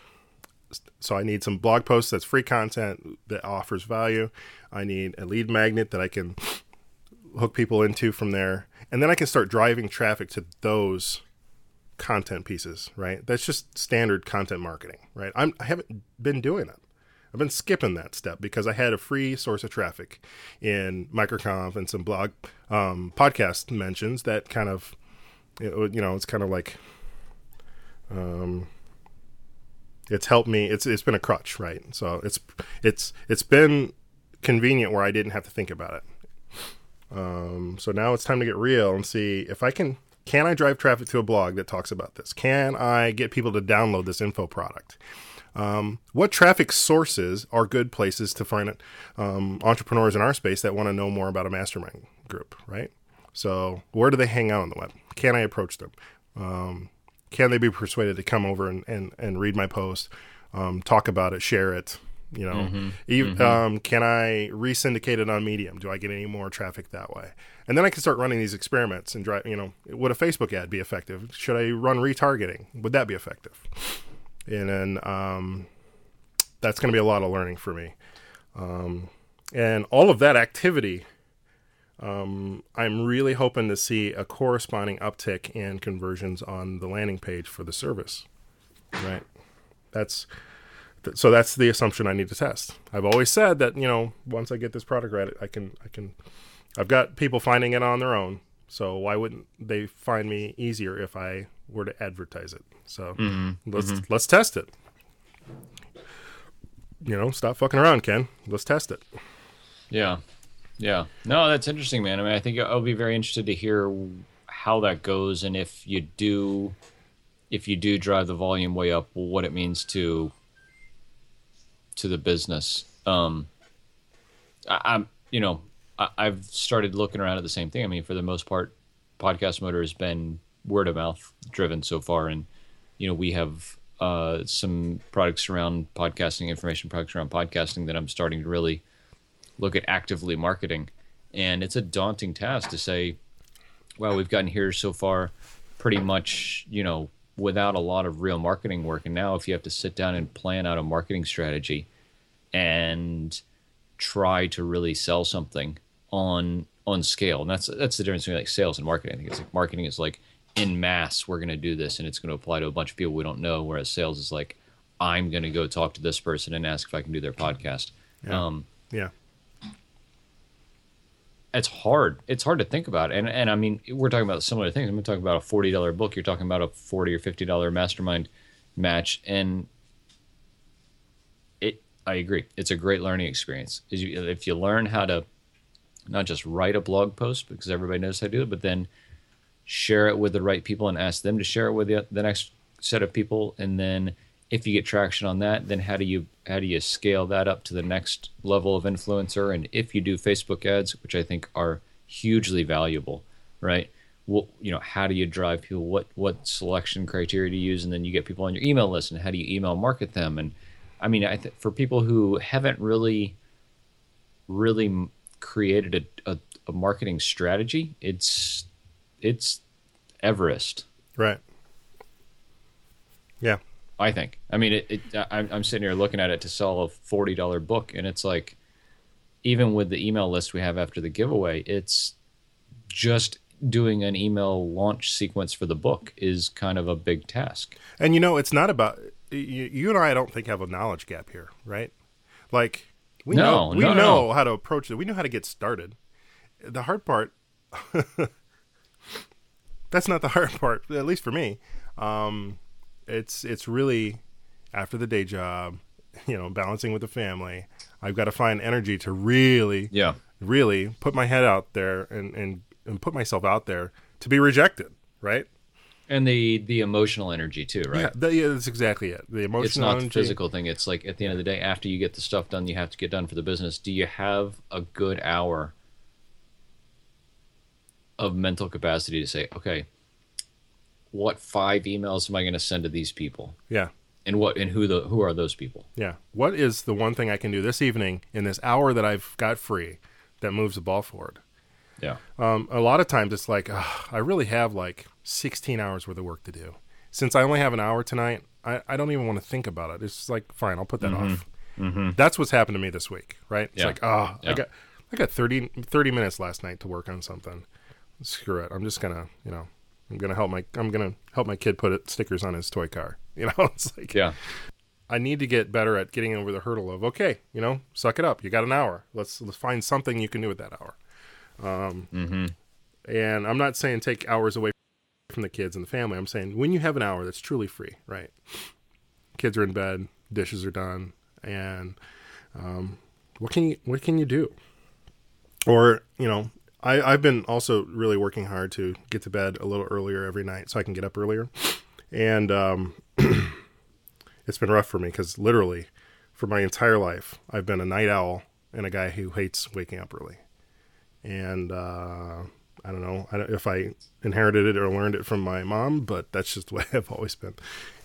So I need some blog posts that's free content that offers value. I need a lead magnet that I can hook people into from there. And then I can start driving traffic to those content pieces, right? That's just standard content marketing, right? I'm, I haven't been doing it. I've been skipping that step because I had a free source of traffic in MicroConf and some blog um, podcast mentions that kind of, you know, it's kind of like, um, it's helped me. It's it's been a crutch, right? So it's it's it's been convenient where I didn't have to think about it. Um, so now it's time to get real and see if I can can I drive traffic to a blog that talks about this? Can I get people to download this info product? Um, what traffic sources are good places to find um, entrepreneurs in our space that want to know more about a mastermind group, right? So where do they hang out on the web? Can I approach them? Um, can they be persuaded to come over and, and, and read my post, um, talk about it, share it? You know, Ev- Um, can I re-syndicate it on Medium? Do I get any more traffic that way? And then I can start running these experiments and drive. You know, would a Facebook ad be effective? Should I run retargeting? Would that be effective? And then um, that's going to be a lot of learning for me. Um, and all of that activity, um, I'm really hoping to see a corresponding uptick in conversions on the landing page for the service. Right. That's th- so that's the assumption I need to test. I've always said that you know once I get this product right, I can I can. I've got people finding it on their own. So why wouldn't they find me easier if I were to advertise it? So let's let's test it. You know, stop fucking around, Ken. Let's test it. Yeah, yeah. No, that's interesting, man. I mean, I think I'll be very interested to hear how that goes, and if you do, if you do drive the volume way up, what it means to to the business. Um, I, I'm, you know, I, I've started looking around at the same thing. I mean, for the most part, podcast motor has been word of mouth driven so far, and you know, we have uh, some products around podcasting, information products around podcasting that I'm starting to really look at actively marketing. And it's a daunting task to say, well, we've gotten here so far pretty much, you know, without a lot of real marketing work. And now if you have to sit down and plan out a marketing strategy and try to really sell something on on scale. And that's that's the difference between like sales and marketing. I think it's like marketing is like in mass, we're gonna do this and it's gonna apply to a bunch of people we don't know, whereas sales is like, I'm gonna go talk to this person and ask if I can do their podcast. Yeah. Um, Yeah. It's hard. It's hard to think about. And and I mean, we're talking about similar things. I'm talking about a forty dollar book. You're talking about a forty or fifty dollar mastermind match, and it. I agree. It's a great learning experience. You, if you learn how to not just write a blog post because everybody knows how to do it, but then share it with the right people and ask them to share it with the, the next set of people and then if you get traction on that then how do you how do you scale that up to the next level of influencer? And if you do facebook ads which i think are hugely valuable right? You know how do you drive people? What what selection criteria to use? And then you get people on your email list and how do you email market them? And i mean I th- for people who haven't really really created a, a, a marketing strategy it's it's everest. Right. Yeah. I think. I mean, it, it, I'm, I'm sitting here looking at it to sell a forty dollar book, and it's like, even with the email list we have after the giveaway, it's just doing an email launch sequence for the book is kind of a big task. And you know, it's not about you, you and I. I don't think have a knowledge gap here, right? Like we No, know we no, know no. how to approach it. We know how to get started. The hard part. [laughs] that's not the hard part, at least for me. Um, it's it's really after the day job, [laughs] you know, balancing with the family. I've got to find energy to really, Yeah. really put my head out there and and and put myself out there to be rejected, right? And the the emotional energy too, right? Yeah, that, yeah, that's exactly it. The emotional it's not the physical thing. It's like at the end of the day, after you get the stuff done, you have to get done for the business. Do you have a good hour of mental capacity to say, okay, what five emails am I going to send to these people, Yeah, and what and who the who are those people? yeah. What is the one thing I can do this evening in this hour that I've got free that moves the ball forward? Yeah, Um, a lot of times it's like ugh, I really have like 16 hours worth of work to do. Since I only have an hour tonight, I, I don't even want to think about it. It's just like fine, I'll put that mm-hmm. off. Mm-hmm. That's what's happened to me this week, right? It's Yeah. like oh, I got I got 30, 30 minutes last night to work on something. Screw it. I'm just gonna you know I'm gonna help my I'm gonna help my kid put it, stickers on his toy car. [laughs] You know, it's like yeah, I need to get better at getting over the hurdle of okay, you know, suck it up. You got an hour. Let's let's find something you can do with that hour. Um, And I'm not saying take hours away from the kids and the family. I'm saying when you have an hour that's truly free, right? Kids are in bed, dishes are done, and um, what can you what can you do? Or you know, I I've been also really working hard to get to bed a little earlier every night so I can get up earlier, and um, [clears throat] it's been rough for me because literally for my entire life I've been a night owl and a guy who hates waking up early. And uh, I don't know I don't, if I inherited it or learned it from my mom, but that's just [laughs] the way I've always been.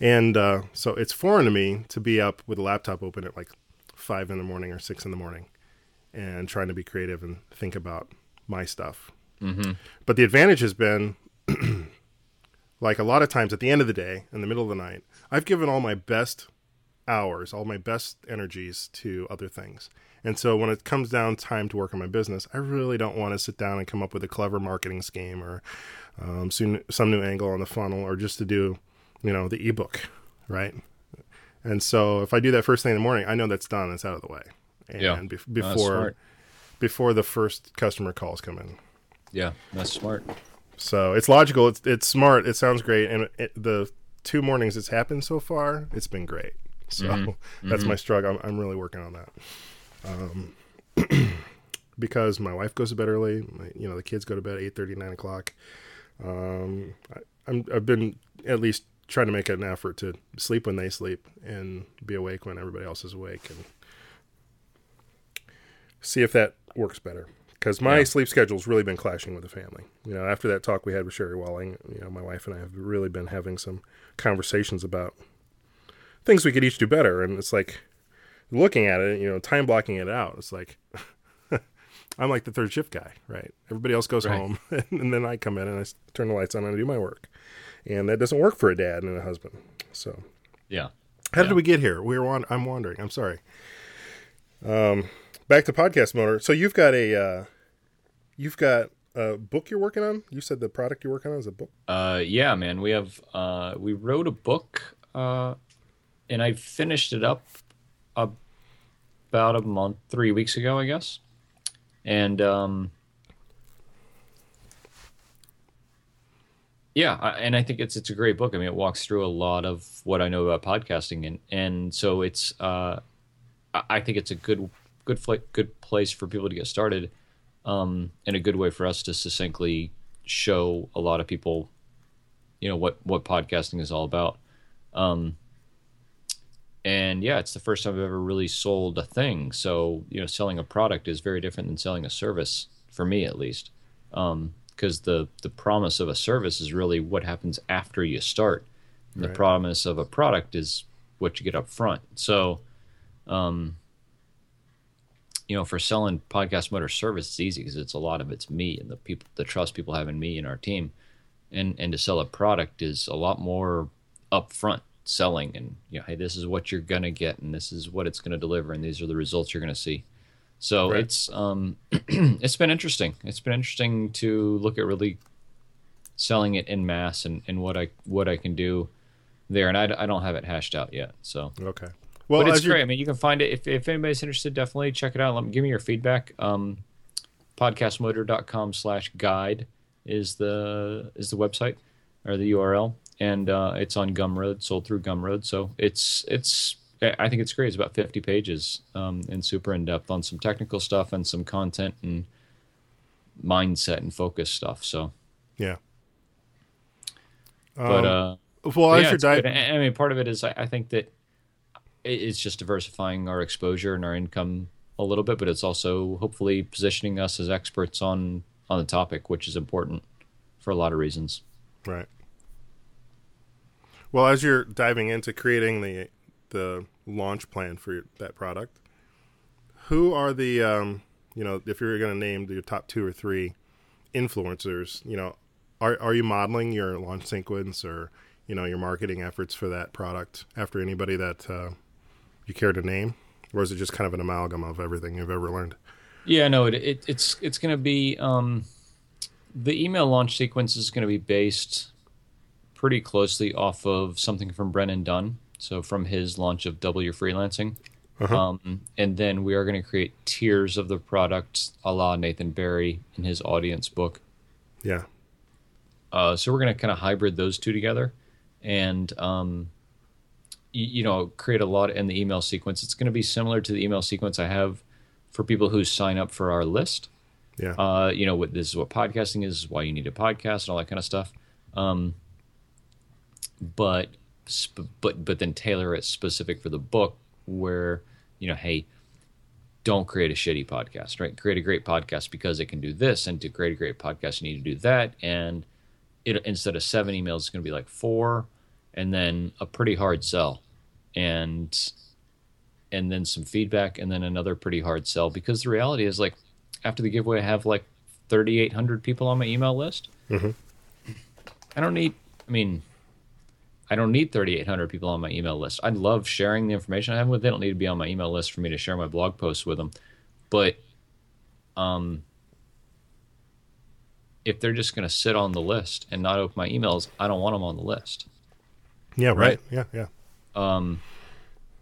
And uh, so it's foreign to me to be up with a laptop open at like five in the morning or six in the morning and trying to be creative and think about my stuff. Mm-hmm. But the advantage has been [clears throat] like a lot of times at the end of the day, in the middle of the night, I've given all my best hours, all my best energies to other things. And so when it comes down time to work on my business, I really don't want to sit down and come up with a clever marketing scheme or um, some, some new angle on the funnel or just to do, you know, the ebook, right? And so if I do that first thing in the morning, I know that's done. It's out of the way. And Yeah. That's before. Before the first customer calls come in. yeah, that's smart. So it's logical. It's it's smart. It sounds great. And it, the two mornings it's happened so far, it's been great. So [laughs] that's my struggle. I'm, I'm really working on that. Um, [clears throat] because my wife goes to bed early. My, you know, the kids go to bed eight thirty, nine o'clock. Um, I, I'm I've been at least trying to make an effort to sleep when they sleep and be awake when everybody else is awake and see if that works better. Because my Yeah. sleep schedule's really been clashing with the family. You know, after that talk we had with Sherry Walling, you know, my wife and I have really been having some conversations about things we could each do better. And it's like looking at it, you know, time blocking it out. It's like [laughs] I'm like the third shift guy, right? Everybody else goes Right. home, [laughs] and then I come in and I turn the lights on and I do my work, and that doesn't work for a dad and a husband. So Yeah, how Yeah. did we get here? We were I'm wandering. I'm sorry. Um, back to podcast motor. So you've got a uh, you've got a book you're working on. You said the product you're working on is a book. Uh, yeah, man. We have uh, we wrote a book, uh, and I finished it up about a month, three weeks ago, I guess. And um, yeah, and I think it's it's a great book. I mean, it walks through a lot of what I know about podcasting, and and so it's uh, I think it's a good good fl- good place for people to get started, um, and a good way for us to succinctly show a lot of people, you know, what what podcasting is all about. Um, and yeah, it's the first time I've ever really sold a thing. So you know, selling a product is very different than selling a service for me, at least, because um, the the promise of a service is really what happens after you start. And right. The promise of a product is what you get up front. So, um, you know, for selling podcast motor service, it's easy because it's a lot of it's me and the people, the trust people have in me and our team, and and to sell a product is a lot more upfront selling and you know hey this is what you're gonna get and this is what it's gonna deliver and these are the results you're gonna see. So right. it's um [clears throat] it's been interesting. It's been interesting to look at really selling it in mass and, and what i what i can do there. And i, I don't have it hashed out yet so. Okay well but it's great i mean you can find it if, if anybody's interested definitely check it out Let me, give me your feedback um podcastmotor.com slash guide is the is the website or the url and uh, it's on Gumroad, sold through Gumroad. So it's it's I think it's great. It's about 50 pages um, and super in depth on some technical stuff and some content and mindset and focus stuff. So yeah. But uh, um, well, as yeah, you're di- I mean, part of it is I, I think that it's just diversifying our exposure and our income a little bit, but it's also hopefully positioning us as experts on on the topic, which is important for a lot of reasons. Right. Well, as you're diving into creating the the launch plan for that product, who are the um, you know if you're going to name your top two or three influencers, you know, are are you modeling your launch sequence or you know your marketing efforts for that product after anybody that uh, you care to name, or is it just kind of an amalgam of everything you've ever learned? Yeah, no, it, it it's it's going to be um, the email launch sequence is going to be based pretty closely off of something from Brennan Dunn. So from his launch of Double Your Freelancing. Uh-huh. Um, and then we are going to create tiers of the product a la Nathan Barry in his audience book. Yeah. Uh, so we're going to kind of hybrid those two together and, um, you, know, create a lot in the email sequence. It's going to be similar to the email sequence I have for people who sign up for our list. Yeah. Uh, you know, what this is what podcasting is, why you need a podcast, and all that kind of stuff. Um, but but but then tailor it specific for the book where you know hey don't create a shitty podcast right create a great podcast because it can do this and to create a great podcast you need to do that and it instead of seven emails it's going to be like four and then a pretty hard sell and and then some feedback and then another pretty hard sell because the reality is like after the giveaway i have like 3800 people on my email list mm-hmm. i don't need i mean I don't need 3,800 people on my email list. I love sharing the information I have with. Them. They don't need to be on my email list for me to share my blog posts with them. But um, if they're just going to sit on the list and not open my emails, I don't want them on the list. Yeah, right. right? Yeah, yeah. Um,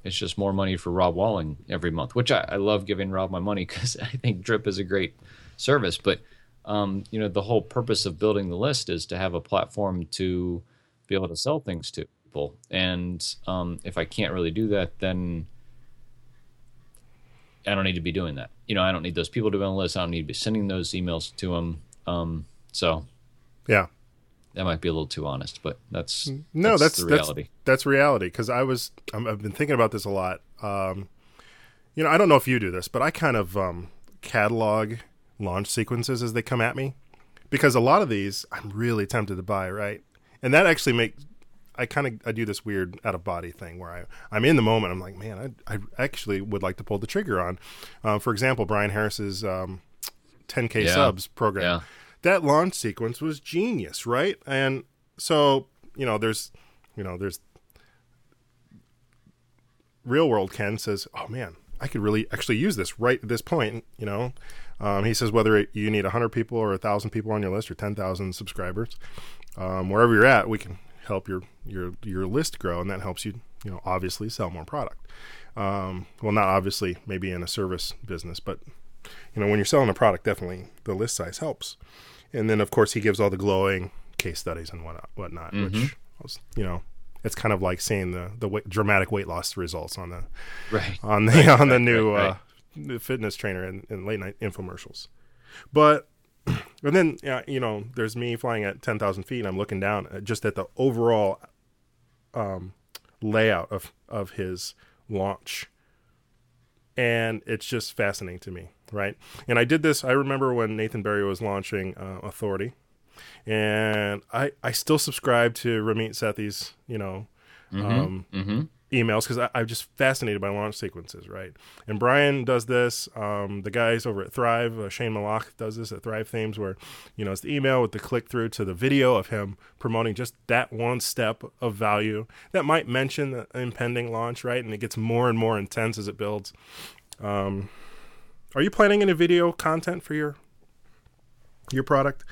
it's just more money for Rob Walling every month, which I, I love giving Rob my money [laughs] because I think Drip is a great service. But um, you know, the whole purpose of building the list is to have a platform to be able to sell things to people. And um, if I can't really do that, then I don't need to be doing that. You know, I don't need those people to be on the list. I don't need to be sending those emails to them. Um, so, yeah, that might be a little too honest, but that's no, that's, that's the reality. That's, that's reality because I was i have been thinking about this a lot. Um, you know, I don't know if you do this, but I kind of um, catalog launch sequences as they come at me because a lot of these I'm really tempted to buy. Right, and that actually makes I kind of I do this weird out of body thing where I I'm in the moment. I'm like, man, I I actually would like to pull the trigger on. Uh, for example, Bryan Harris's um, 10k yeah. subs program. Yeah. That launch sequence was genius, right? And so you know, there's you know, there's real world Ken says, oh man, I could really actually use this right at this point. You know, um, he says whether you need 100 people or 1,000 people on your list or 10,000 subscribers, um, wherever you're at, we can help your your your list grow, and that helps you, you know, obviously sell more product. Um, well, not obviously, maybe in a service business, but you know, when you're selling a product, definitely the list size helps. And then, of course, he gives all the glowing case studies and whatnot, whatnot mm-hmm. which was, you know, it's kind of like seeing the the weight, dramatic weight loss results on the right on the on the new right, right. Uh, fitness trainer in, in late night infomercials. But [clears throat] and then you know, there's me flying at ten thousand feet, and I'm looking down at just at the overall um, layout of of his launch, and it's just fascinating to me, right? And I did this. I remember when Nathan Barry was launching uh, Authority, and I I still subscribe to Ramit Sethi's you know um, emails because I'm just fascinated by launch sequences, right? And Brian does this. Um, the guys over at Thrive, uh, Shane Melaugh does this at Thrive Themes, where you know it's the email with the click through to the video of him promoting just that one step of value that might mention the impending launch, right? And it gets more and more intense as it builds. Um, are you planning any video content for your your product?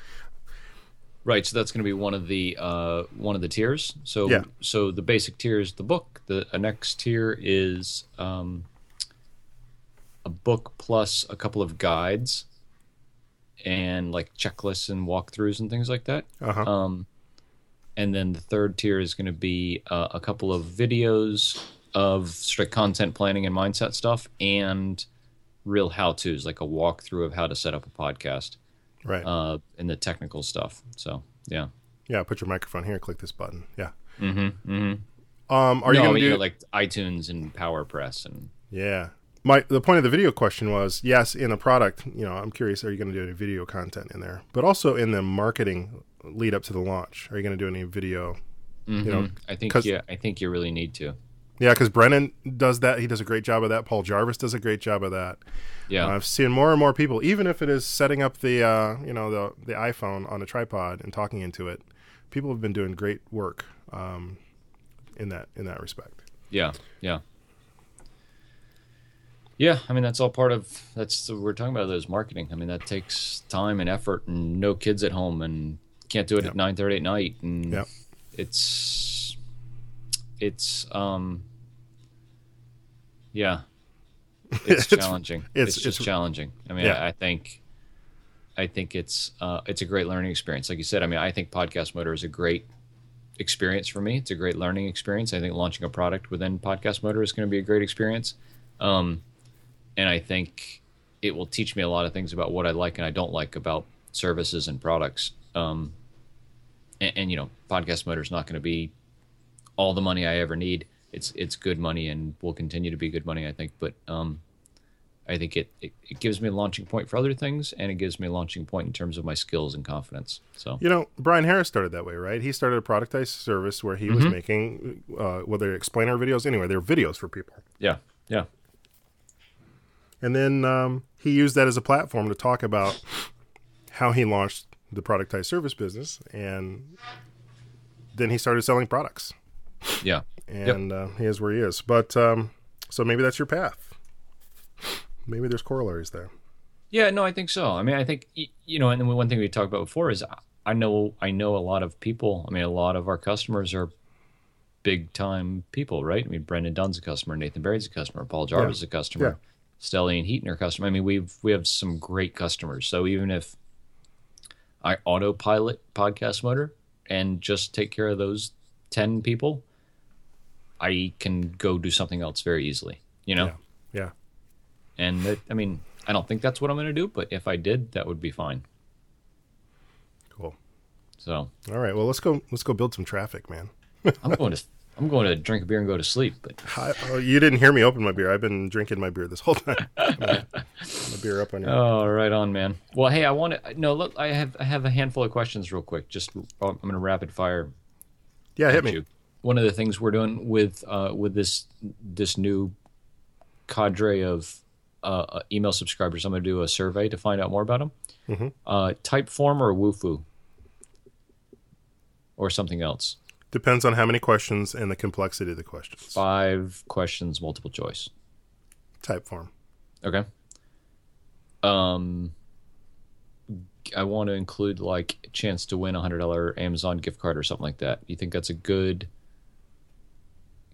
Right, so that's going to be one of the uh, one of the tiers. So Yeah. so the basic tier is the book. The next tier is um, a book plus a couple of guides and like checklists and walkthroughs and things like that. Uh-huh. Um, and then the third tier is going to be uh, a couple of videos of strict content planning and mindset stuff and real how tos, like a walkthrough of how to set up a podcast Right. uh, and the technical stuff. So yeah. yeah. Put your microphone here. Click this button. Yeah. Mm-hmm. mm-hmm. Um, are you no, going to you do know, like iTunes and PowerPress and Yeah. My the point of the video question was yes, in a product, you know, I'm curious, are you going to do any video content in there? But also in the marketing lead up to the launch, are you going to do any video? You know, Mhm. I think yeah, I think you really need to. Yeah, because Brennan does that. He does a great job of that. Paul Jarvis does a great job of that. Yeah. I've seen more and more people, even if it is setting up the uh, you know the the iPhone on a tripod and talking into it. People have been doing great work um, in that in that respect. Yeah, yeah, yeah. I mean, that's all part of that's we're talking about those marketing. I mean, that takes time and effort, and no kids at home, and can't do it Yep. at nine thirty at night, and Yep. it's it's um yeah, [laughs] it's, It's- challenging. [laughs] it's- It's, just it's- challenging. I mean, Yeah. I, I think. I think it's uh, it's a great learning experience. Like you said, I mean, I think Podcast Motor is a great experience for me. It's a great learning experience. I think launching a product within Podcast Motor is going to be a great experience. Um, and I think it will teach me a lot of things about what I like and I don't like about services and products. Um, and, and you know, Podcast Motor is not going to be all the money I ever need. It's it's good money and will continue to be good money, I think. But um, I think it, it, it gives me a launching point for other things, and it gives me a launching point in terms of my skills and confidence. So You know, Bryan Harris started that way, right? He started a productized service where he was making, uh, whether explainer videos, anyway, they're videos for people. yeah, yeah. And then um, he used that as a platform to talk about how he launched the productized service business. And then he started selling products. Yeah. And uh, he is where he is. But um, so maybe that's your path. Maybe there's corollaries there. Yeah, no, I think so. I mean, I think you know, and then one thing we talked about before is I know I know a lot of people. I mean, a lot of our customers are big time people, right? I mean, Brennan Dunn's a customer, Nathan Barry's a customer, Paul Jarvis is a customer, Yeah. Steli and Hiten are customer. I mean, we've we have some great customers. So even if I autopilot podcast motor and just take care of those ten people, I can go do something else very easily. You know. Yeah. Yeah. And I mean, I don't think that's what I'm going to do, but if I did, that would be fine. Cool. So All right. Well, let's go. Let's go build some traffic, man. I'm going to I'm going to drink a beer and go to sleep. But [laughs] I, oh, you didn't hear me open my beer. I've been drinking my beer this whole time. [laughs] my beer up on your. oh, right on, man. Well, hey, I want to no. Look, I have I have a handful of questions, real quick. Just oh, I'm going to rapid fire yeah, hit me. you. One of the things we're doing with uh, with this this new cadre of uh, uh, email subscribers, I'm going to do a survey to find out more about them. Mhm. Uh, Typeform or Wufoo or something else. Depends on how many questions and the complexity of the questions. Five questions, multiple choice. Typeform. Okay. Um, I want to include like a chance to win a hundred dollar Amazon gift card or something like that. You think that's a good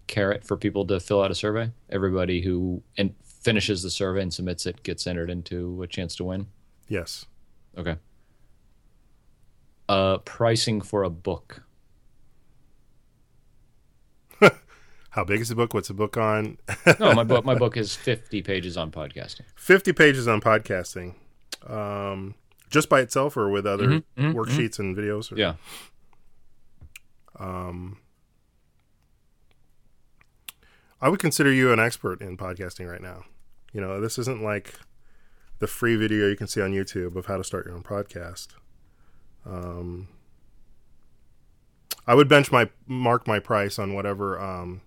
carrot for people to fill out a survey? Everybody who and finishes the survey and submits it gets entered into a chance to win. Yes. Okay. Uh, pricing for a book. [laughs] How big is the book? What's the book on? [laughs] No, my book. My [laughs] book is fifty pages on podcasting. 50 pages on podcasting. Um, just by itself or with other Mhm, mhm, worksheets and videos? Or, Yeah. I would consider you an expert in podcasting right now. You know, this isn't like the free video you can see on YouTube of how to start your own podcast. Um, I would bench my mark my price on whatever um,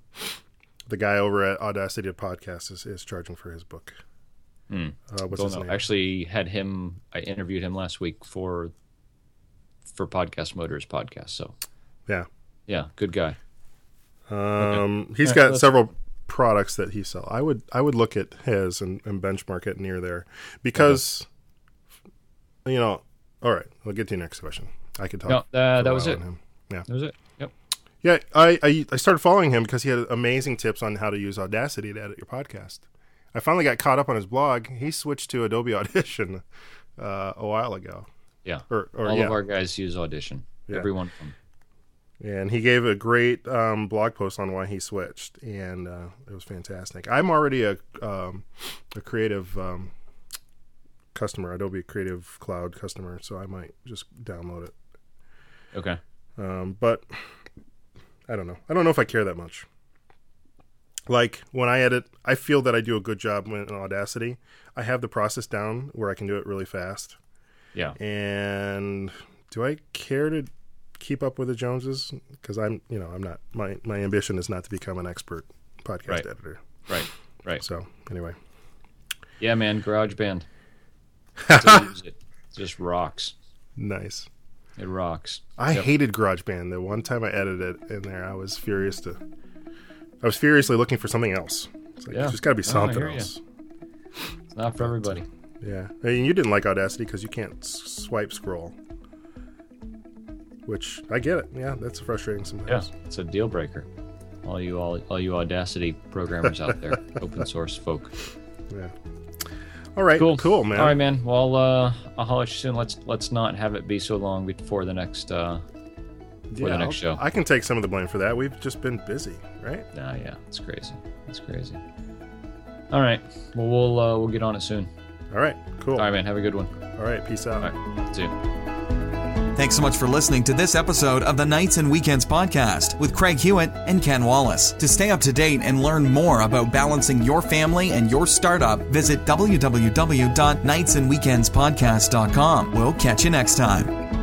the guy over at Audacity Podcast is, is charging for his book. Hmm. Uh, what's Don't his know. name? Actually, had him. I interviewed him last week for for Podcast Motors podcast. So yeah. yeah, good guy. Um, he's Alright, got let's- several products that he sell. I would I would look at his and, and benchmark it near there because you know. All right, we'll get to your next question. I could talk. No, uh, that was it. him. Yeah, That was it. Yep. yeah. I, I I started following him because he had amazing tips on how to use Audacity to edit your podcast. I finally got caught up on his blog. He switched to Adobe Audition uh, a while ago. Yeah. Or, or All yeah. of our guys use Audition. Yeah. Every one of them. and he gave a great um, blog post on why he switched, and uh, it was fantastic. I'm already a um, a creative um, customer, Adobe Creative Cloud customer, so I might just download it. Okay. Um, but I don't know. I don't know if I care that much. Like when I edit, I feel that I do a good job in Audacity. I have the process down where I can do it really fast. Yeah. And do I care to keep up with the Joneses? Because I'm, you know, I'm not. My my ambition is not to become an expert podcast Right. editor. Right. Right. So anyway, Yeah, man. GarageBand. [laughs] It. It just rocks. nice. It rocks. I Yep. hated GarageBand. The one time I edited it in there, I was furious to. I was furiously looking for something else. It's like, Yeah. There's got to be something else. It's not for everybody. Yeah, I mean, you didn't like Audacity because you can't s- swipe scroll, which I get it. Yeah, that's frustrating sometimes. Yeah, it's a deal breaker. All you all, all you Audacity programmers out there, [laughs] open source folk. Yeah. All right. Cool, Cool, man. All right, man. Well, uh, I'll holler at you soon. Let's let's not have it be so long before the next. Uh, for the next I'll- show. I can take some of the blame for that. We've just been busy, right? nah, yeah, it's crazy. It's crazy. All right. Well, we'll uh, we'll get on it soon. All right. Cool. All right, man. Have a good one. All right. Peace out. All right. See you. Thanks so much for listening to this episode of the Nights and Weekends podcast with Craig Hewitt and Ken Wallace. To stay up to date and learn more about balancing your family and your startup, visit www.nightsandweekendspodcast.com. We'll catch you next time.